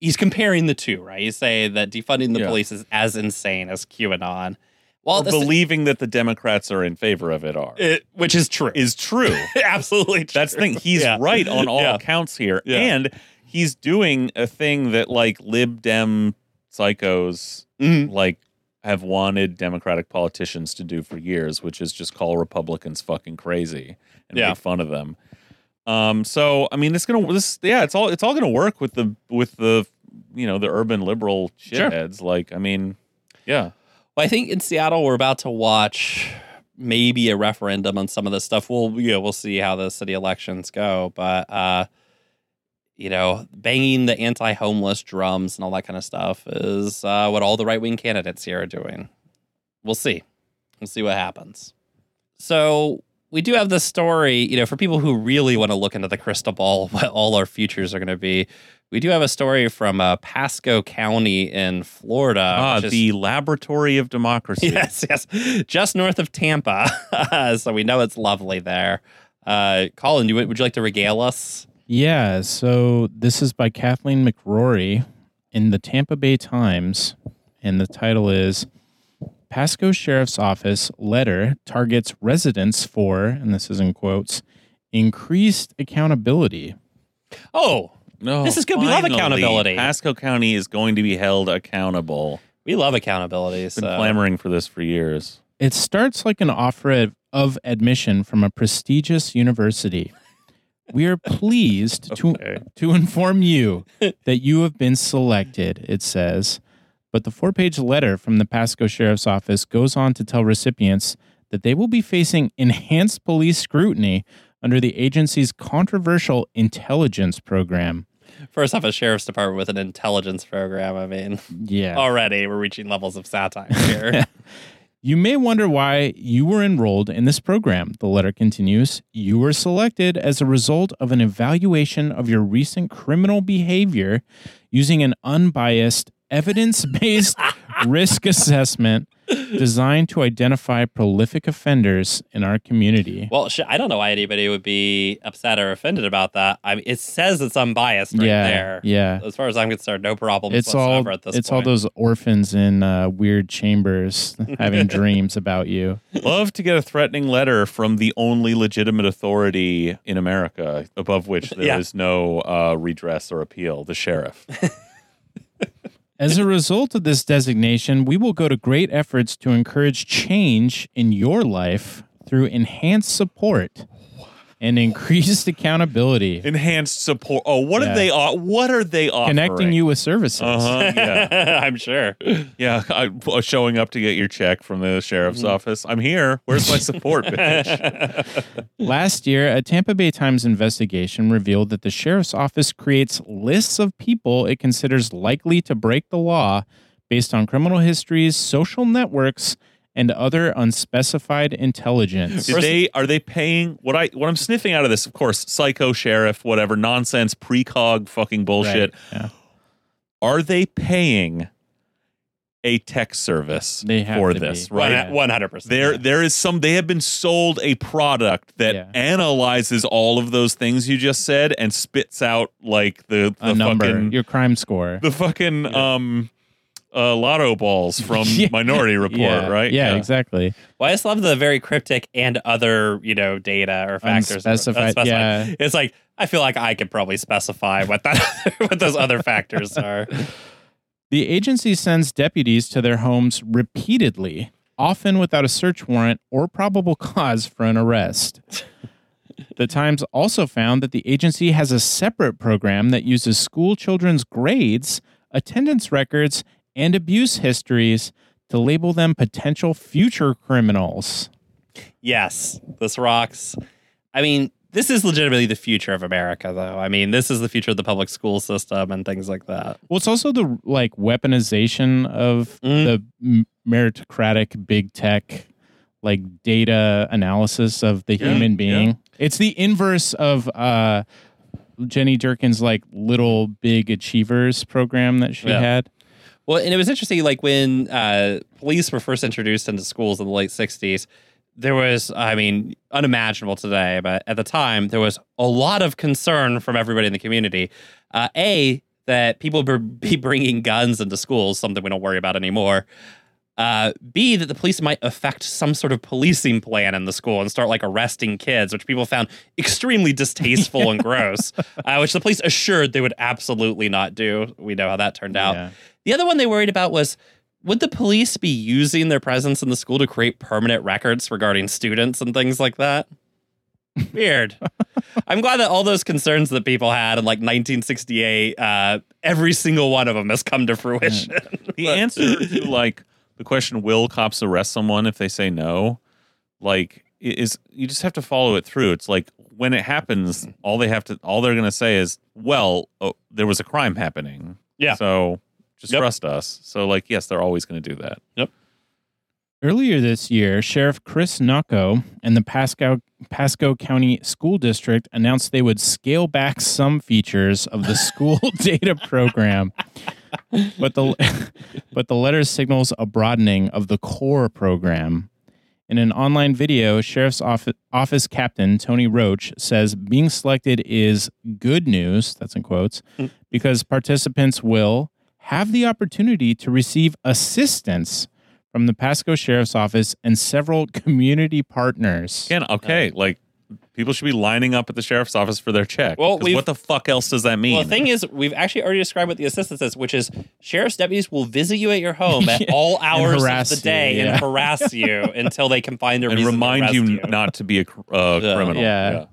he's comparing the two, right? He's saying that defunding the Yeah. police is as insane as QAnon. Well, believing that the Democrats are in favor of it are it, which is true. is true. [laughs] absolutely true. That's the thing. He's Yeah. right on all Yeah. accounts here. And he's doing a thing that like lib dem psychos Mhm. like have wanted Democratic politicians to do for years, which is just call Republicans fucking crazy and Yeah. make fun of them. Um, so I mean, it's gonna this yeah, it's all it's all gonna work with the with the you know the urban liberal Sure. shitheads. Like, I mean, yeah, Well, I think in Seattle we're about to watch maybe a referendum on some of this stuff. We'll you know, we'll see how the city elections go, but uh you know, banging the anti-homeless drums and all that kind of stuff is uh, what all the right-wing candidates here are doing. We'll see. We'll see what happens. So we do have this story, you know, for people who really want to look into the crystal ball, [laughs] what all our futures are going to be. We do have a story from uh, Pasco County in Florida. ah, which is- the laboratory of democracy. [laughs] Yes, yes. Just north of Tampa. [laughs] so we know it's lovely there. Uh, Colin, you, would you like to regale us? Yeah, so this is by Kathleen McGrory in the Tampa Bay Times, and the title is Pasco Sheriff's Office letter targets residents for, and this is in quotes, increased accountability. Oh, No, This is good. We love finally, accountability. Pasco County is going to be held accountable. we love accountability. Been So. clamoring for this for years. It starts like an offer of, of admission from a prestigious university. We are pleased to [laughs] to inform you that you have been selected, it says. But the four page letter from the Pasco Sheriff's Office goes on to tell recipients that they will be facing enhanced police scrutiny under the agency's controversial intelligence program. First off, a sheriff's department with an intelligence program. I mean, Yeah. already we're reaching levels of satire here. [laughs] You may wonder why you were enrolled in this program. The letter continues You were selected as a result of an evaluation of your recent criminal behavior using an unbiased, evidence based [laughs] risk assessment designed to identify prolific offenders in our community. well, sh- I don't know why anybody would be upset or offended about that. I mean, it says it's unbiased right yeah. there. Yeah. As far as I'm concerned, no problem It's all whatsoever at this it's all those orphans in uh, weird chambers [laughs] having [laughs] dreams about you. Love to get a threatening letter from the only legitimate authority in America above which there is Yeah. no uh, redress or appeal, the sheriff. As a result of this designation, we will go to great efforts to encourage change in your life through enhanced support and increased [laughs] accountability, Enhanced support. Oh, what Yeah. are they? o- What are they offering? connecting you with services. Uh-huh, yeah, [laughs] I'm sure. yeah. I, uh, showing up to get your check from the sheriff's Mm-hmm. office. I'm here. Where's my support, [laughs] bitch? Last year, a Tampa Bay Times investigation revealed that the sheriff's office creates lists of people it considers likely to break the law based on criminal histories, social networks, and other unspecified intelligence. Did they are they paying what I what I'm sniffing out of this? Of course, psycho sheriff, whatever nonsense, precog, fucking bullshit. Right, yeah. Are they paying a tech service for this? be. Right. One hundred percent. There, there is some. They have been sold a product that Yeah. analyzes all of those things you just said and spits out like the, the number, fucking your crime score. the fucking um uh, lotto balls [laughs] from Yeah. Minority Report, yeah, right? Yeah, exactly. Well, I just love the very cryptic and other, you know, data or factors. Unspecified, yeah. It's like I feel like I could probably specify what that [laughs] what those other factors are. The agency sends deputies to their homes repeatedly, often without a search warrant or probable [laughs] cause for an arrest. The Times also found that the agency has a separate program that uses school children's grades, attendance records, and abuse histories to label them potential future criminals. Yes, this rocks. I mean, this is legitimately the future of America, though. I mean, this is the future of the public school system and things like that. Well, it's also the like weaponization of Mm. the meritocratic big tech, like data analysis of the Yeah, human yeah. being. It's the inverse of uh, Jenny Durkan's like little big achievers program that she Yeah. had. Well, and it was interesting, like when uh, police were first introduced into schools in the late 60s, there was, I mean, unimaginable today, but at the time, there was a lot of concern from everybody in the community. Uh, a, that people be bringing guns into schools, something we don't worry about anymore. Uh, B, that the police might affect some sort of policing plan in the school and start like arresting kids, which people found extremely distasteful [laughs] and gross, uh, which the police assured they would absolutely not do. We know how that turned out. Yeah. The other one they worried about was would the police be using their presence in the school to create permanent records regarding students and things like that? Weird. [laughs] I'm glad that all those concerns that people had in like 1968, uh, every single one of them has come to fruition. The [laughs] answer to like the question, will cops arrest someone if they say no? Like is you just have to follow it through. It's like when it happens, all they have to all they're gonna say is, Well, oh, there was a crime happening. Yeah. So just Yep. trust us. So like yes, they're always gonna do that. Yep Earlier this year, Sheriff Chris Nocco and the Pasco, Pasco County School District announced they would scale back some features of the school [laughs] data program. But the [laughs] but the letter signals a broadening of the core program. In an online video, Sheriff's Office, Office Captain Tony Roach says being selected is good news, that's in quotes, mm. because participants will have the opportunity to receive assistance from the Pasco Sheriff's Office and several community partners. Again, okay, like people should be lining up at the sheriff's office for their check. Well, 'Cause we've- what the fuck else does that mean? Well, the thing is, we've actually already described what the assistance is, which is sheriff's deputies will visit you at your home at [laughs] all hours of the you, day yeah. and harass you [laughs] until they can find a and reason remind to you arrest not to be a uh, Yeah. criminal. Yeah.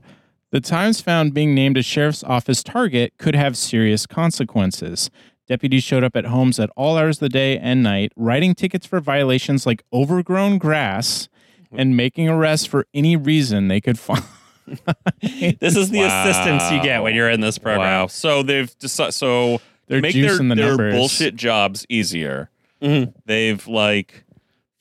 The Times found being named a sheriff's office target could have serious consequences. Deputies showed up at homes at all hours of the day and night, writing tickets for violations like overgrown grass and making arrests for any reason they could find. [laughs] This is the assistance you get when you're in this program. Wow. So they've decided. So They're make their, the their bullshit jobs easier. Mhm. They've like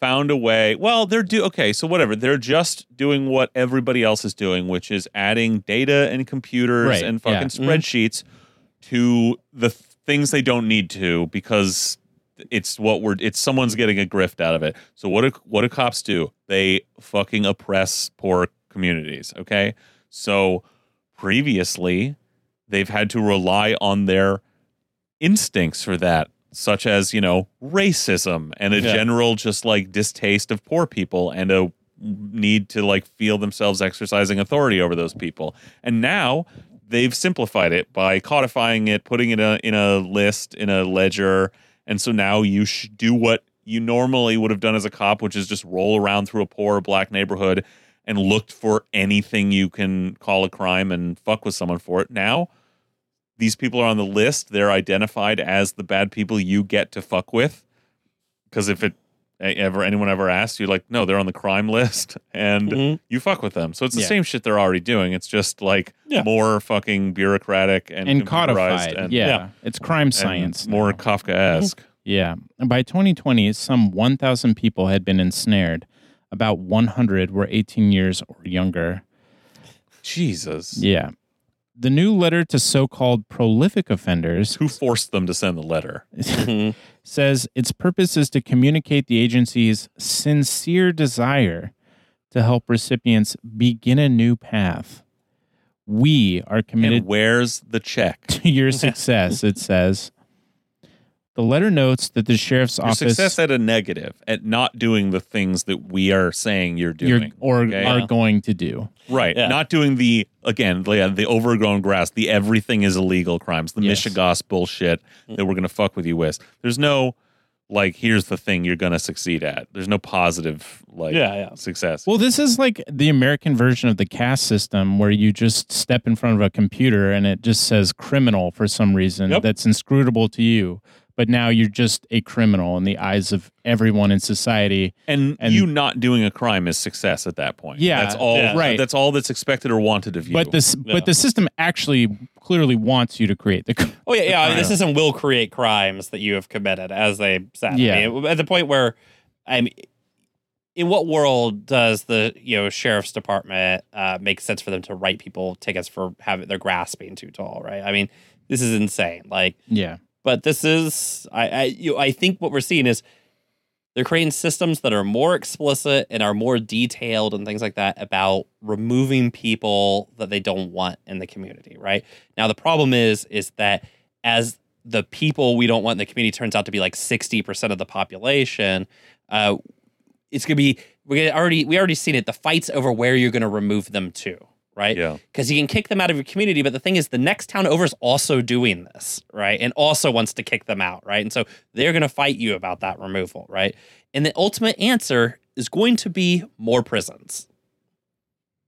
found a way. Well, they're do okay. So whatever. They're just doing what everybody else is doing, which is adding data and computers Right, and yeah. fucking spreadsheets to the th- things they don't need to because it's what we're it's someone's getting a grift out of it. So what do what do cops do? They fucking oppress poor communities, okay? So previously they've had to rely on their instincts for that such as, you know, racism and a Yeah. general just like distaste of poor people and a need to like feel themselves exercising authority over those people. And now they've simplified it by codifying it, putting it in a, in a list, in a ledger. And so now you do what you normally would have done as a cop, which is just roll around through a poor black neighborhood and looked for anything you can call a crime and fuck with someone for it. Now, these people are on the list. They're identified as the bad people you get to fuck with. Because if it ever anyone ever asked you, like, no, they're on the crime list, [laughs] and Mhm. you fuck with them. So it's the Yeah. same shit they're already doing. It's just like Yeah. more fucking bureaucratic and, and codified. and yeah. yeah, It's crime science. more. Kafkaesque. Yeah. And by 2020, some 1,000 people had been ensnared. About 100 were 18 years or younger. Jesus, Yeah. The new letter to so called prolific offenders who forced them to send the letter? [laughs] Says its purpose is to communicate the agency's sincere desire to help recipients begin a new path. We are committed And where's the check? [laughs] to your success, it says. The letter notes that the sheriff's Your office success at a negative at not doing the things that we are saying you're you're, doing, or okay? are going to do. right? Yeah. Not doing the again the, the overgrown grass, the everything is illegal crimes, the Yes. mishegas bullshit mm. that we're gonna fuck with you with. There's no like here's the thing you're gonna succeed at. There's no positive like Yeah, yeah. success. Well, this is like the American version of the caste system where you just step in front of a computer and it just says criminal for some reason Yep. that's inscrutable to you. But now you're just a criminal in the eyes of everyone in society. And, And- you not doing a crime is success at that point. Yeah, that's all. yeah. right. That's all that's expected or wanted of you. But this, Yeah. but the system actually clearly wants you to create the. cr- Oh yeah, yeah. I mean, the system will create crimes that you have committed, as they said. I Yeah. mean, at the point where, I mean, in what world does the you know sheriff's department uh, make sense for them to write people tickets for having their grass being too tall? Right. I mean, this is insane. Like, Yeah, but this is I I you I think what we're seeing is they're creating systems that are more explicit and are more detailed and things like that about removing people that they don't want in the community, right? Now the problem is is that as the people we don't want in the community turns out to be like 60% of the population, uh, it's gonna be we already we already seen it. The fights over where you're gonna remove them to, right? yeah, because you can kick them out of your community. But the thing is, the next town over is also doing this, right? And also wants to kick them out, right? And so they're going to fight you about that removal, right? And the ultimate answer is going to be more prisons.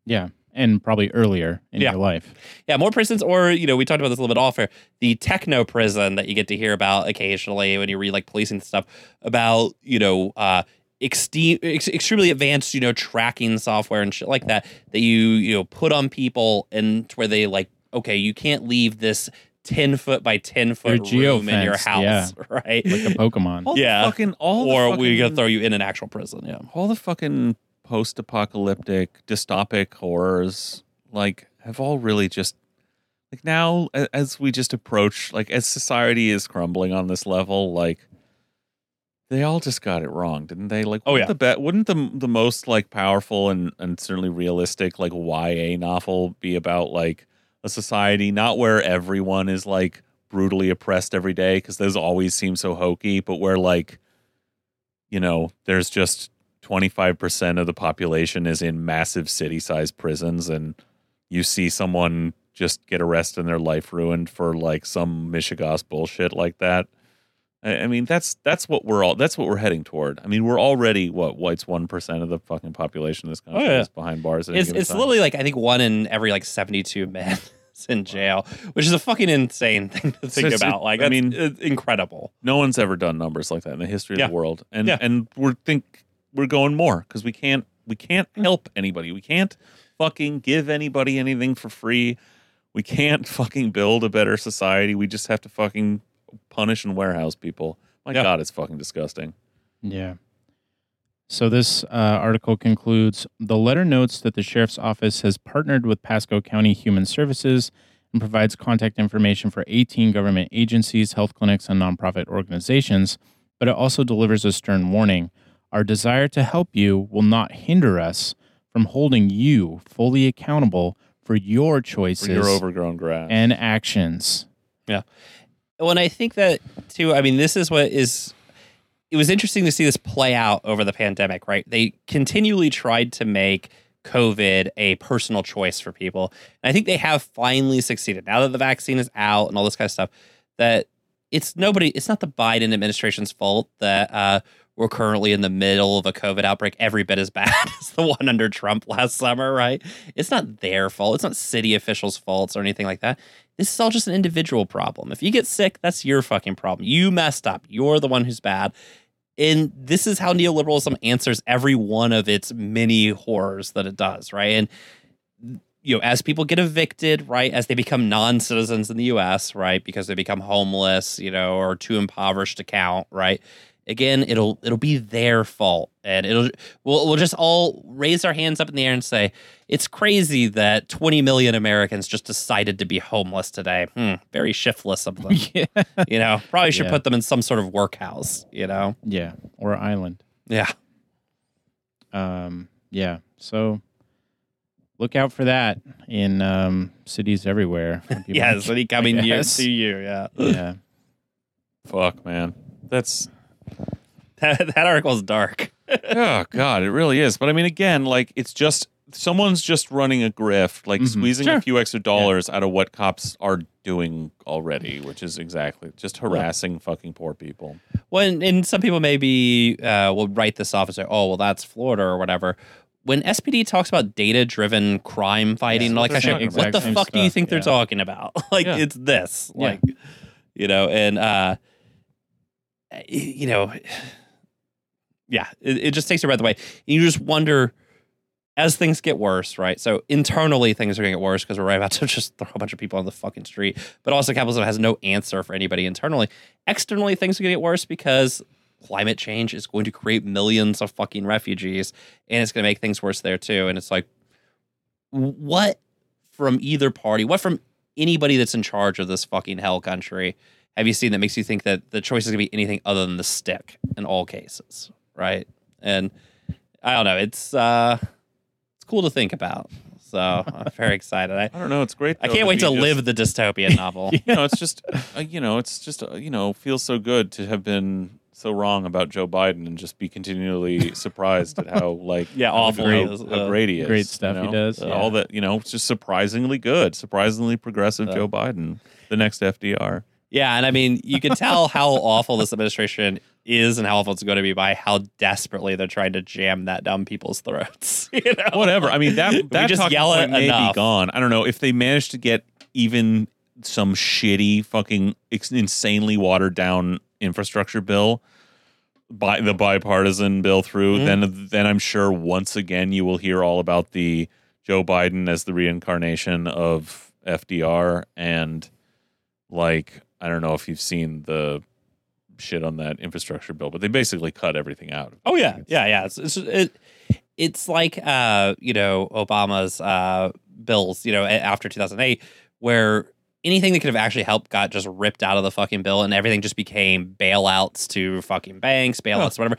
yeah, and probably earlier in Yeah. your life. Yeah, more prisons, or you know, we talked about this a little bit off air. The techno prison that you get to hear about occasionally when you read like policing stuff about, you know, uh, extreme, ex- extremely advanced, you know, tracking software and shit like that that you you know put on people and to where they like, okay, you can't leave this ten foot by ten foot Your room in your house, yeah. right? Like a Pokemon. all Yeah. the fucking all. or the we're gonna throw you in an actual prison. Yeah. all the fucking post-apocalyptic dystopic horrors like have all really just like now as we just approach like as society is crumbling on this level like they all just got it wrong didn't they like Oh, yeah. the bet wouldn't the the most like powerful and and certainly realistic like YA novel be about like a society not where everyone is like brutally oppressed every day because those always seem so hokey but where like you know there's just 25% of the population is in massive city sized prisons and you see someone just get arrested and their life ruined for like some mishegas bullshit like that. I, I mean, that's that's what we're all that's what we're heading toward. I mean, we're already what white's one percent of the fucking population in this country Oh, yeah. is behind bars. It's it's time. literally like I think one in every like seventy two men [laughs] is in jail, which is a fucking insane [laughs] thing to think it's- about. Like I mean- incredible. no one's ever done numbers like that in the history of Yeah. the world, and Yeah. and we're think we're going more because we can't we can't mm. help anybody. We can't fucking give anybody anything for free. We can't [laughs] fucking build a better society. We just have to fucking punish and warehouse people. My Yeah. God, it's fucking disgusting. Yeah. So this uh, article concludes the letter notes that the sheriff's office has partnered with Pasco County Human Services and provides contact information for 18 government agencies, health clinics, and nonprofit organizations, but it also delivers a stern warning. Our desire to help you will not hinder us from holding you fully accountable for your For choices your overgrown grass. and actions. Well, and I think that too. I mean, this is what is. It was interesting to see this play out over the pandemic, right? They continually tried to make COVID a personal choice for people. And I think they have finally succeeded. Now that the vaccine is out and all this kind of stuff, that it's nobody, it's not the Biden administration's fault that uh, we're currently in the middle of a COVID outbreak every bit as bad [laughs] as the one under Trump last summer, right? It's not their fault. It's not city officials' faults or anything like that. This is all just an individual problem. If you get sick, that's your fucking problem. You messed up. You're the one who's bad. And this is how neoliberalism answers every one of its many horrors that it does, right? And you know, as people get evicted, right, as they become non-citizens in the US, right, because they become homeless, you know, or too impoverished to count, right? Again, it'll it'll be their fault. And it'll we'll we'll just all raise our hands up in the air and say, it's crazy that 20 million Americans just decided to be homeless today. Hmm, very shiftless of them. [laughs] yeah. you know, probably should Yeah. put them in some sort of workhouse, you know? Yeah. Or island. Yeah. Um, yeah. So look out for that in um, cities everywhere. when people- [laughs] Yes, when he coming [laughs] near to you, yeah. Yeah. Fuck, man. That's [laughs] That, that article's dark. [laughs] oh god, it really is. But I mean, again, like it's just someone's just running a grift, like Mhm. squeezing Sure. a few extra dollars out of what cops are doing already, which is exactly just harassing fucking poor people. When and some people maybe uh, will write this off and say, "Oh, well, that's Florida or whatever." When SPD talks about data-driven crime fighting, Yes, like what I they're said, talking what the fuck do you think they're talking about? [laughs] like Yeah. it's this, Yeah. like you know, and uh, you know, yeah, it, it just takes your breath away. You just wonder as things get worse, right? So internally, things are going to get worse because we're right about [laughs] to just throw a bunch of people on the fucking street. But also, capitalism has no answer for anybody internally. Externally, things are going to get worse because climate change is going to create millions of fucking refugees, and it's going to make things worse there too. And it's like, what from either party, what from anybody that's in charge of this fucking hell country have you seen that makes you think that the choice is going to be anything other than the stick in all cases, right? And I don't know, it's uh it's cool to think about. So I'm very [laughs] excited. I, I don't know. It's great. I can't wait to just- live the dystopian [laughs] novel. you know, it's just, uh, you know, it's just, uh, you know, feels so good to have been so wrong about Joe Biden and just be continually [laughs] surprised at how like Yeah, how awful great, he how uh, great he is, great stuff you he does, Uh, yeah. all that, you know, it's just surprisingly good, surprisingly progressive Yeah. Joe Biden, the next FDR. Yeah, and I mean, you can tell [laughs] how awful this administration is and how awful it's going to be by how desperately they're trying to jam that down people's throats. [laughs] You know? Whatever. I mean, that that just yell point may enough. be gone. I don't know if they manage to get even some shitty, fucking insanely watered down infrastructure bill by the bipartisan bill through. Mhm. Then, then I'm sure once again you will hear all about the Joe Biden as the reincarnation of FDR and like I don't know if you've seen the shit on that infrastructure bill, but they basically cut everything out. Oh yeah, yeah, yeah. It's it's it, it's like uh, you know Obama's uh, bills, you know, after 2008, where anything that could have actually helped got just ripped out of the fucking bill, and everything just became bailouts to fucking banks, bailouts, whatever.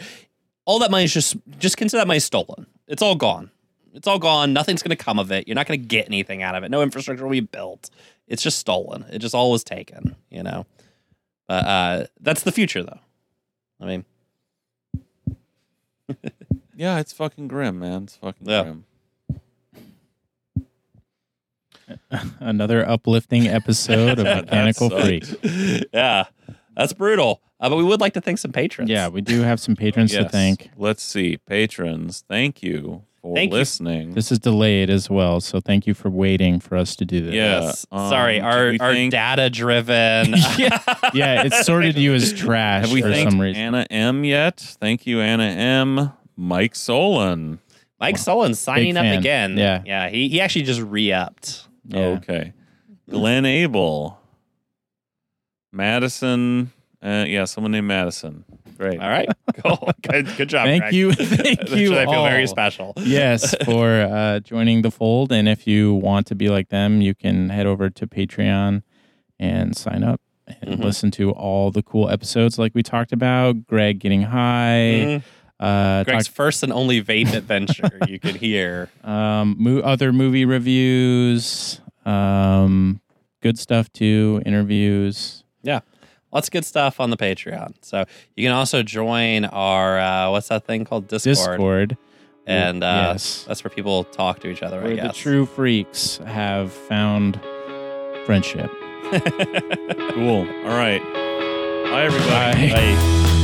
All that money is just just consider that money stolen. It's all gone. It's all gone. Nothing's going to come of it. You're not going to get anything out of it. No infrastructure will be built. It's just stolen. It just all was taken. You know. But uh, that's the future, though. I mean, [laughs] Yeah, it's fucking grim, man. It's fucking Yeah. grim. Another uplifting episode of [laughs] Mechanical sucked. Freak. yeah, that's brutal. Uh, but we would like to thank some patrons. Yeah, we do have some patrons to thank. Let's see. Patrons, thank you for Thank you. listening. This is delayed as well, so thank you for waiting for us to do this. Yeah. Yes. um, Sorry, our our thank- data driven. [laughs] yeah, [laughs] yeah, it sorted you as trash Have we for thanked some reason. Anna M yet? Thank you, Anna M. Mike Solon. Mike Sullen signing up again. Yeah. yeah. He he actually just re-upped. Yeah. Okay. Glenn Abel. Madison. Uh, yeah, someone named Madison. Great. All right, [laughs] cool. Good good job. Thank Greg. you, [laughs] thank you I feel very all. special. yes, [laughs] for uh, joining the fold. And if you want to be like them, you can head over to Patreon and sign up and Mhm. listen to all the cool episodes like we talked about. Greg getting high. Mhm. Uh, Greg's talk, first and only vape adventure you could hear. um, mo- other movie reviews. Um, good stuff too. Interviews. Lots of good stuff on the Patreon. So you can also join our uh, what's that thing called Discord, Discord. and uh, yes, that's where people talk to each other. I where the true freaks have found friendship. [laughs] Cool. All right. Bye, everybody. Bye. Bye.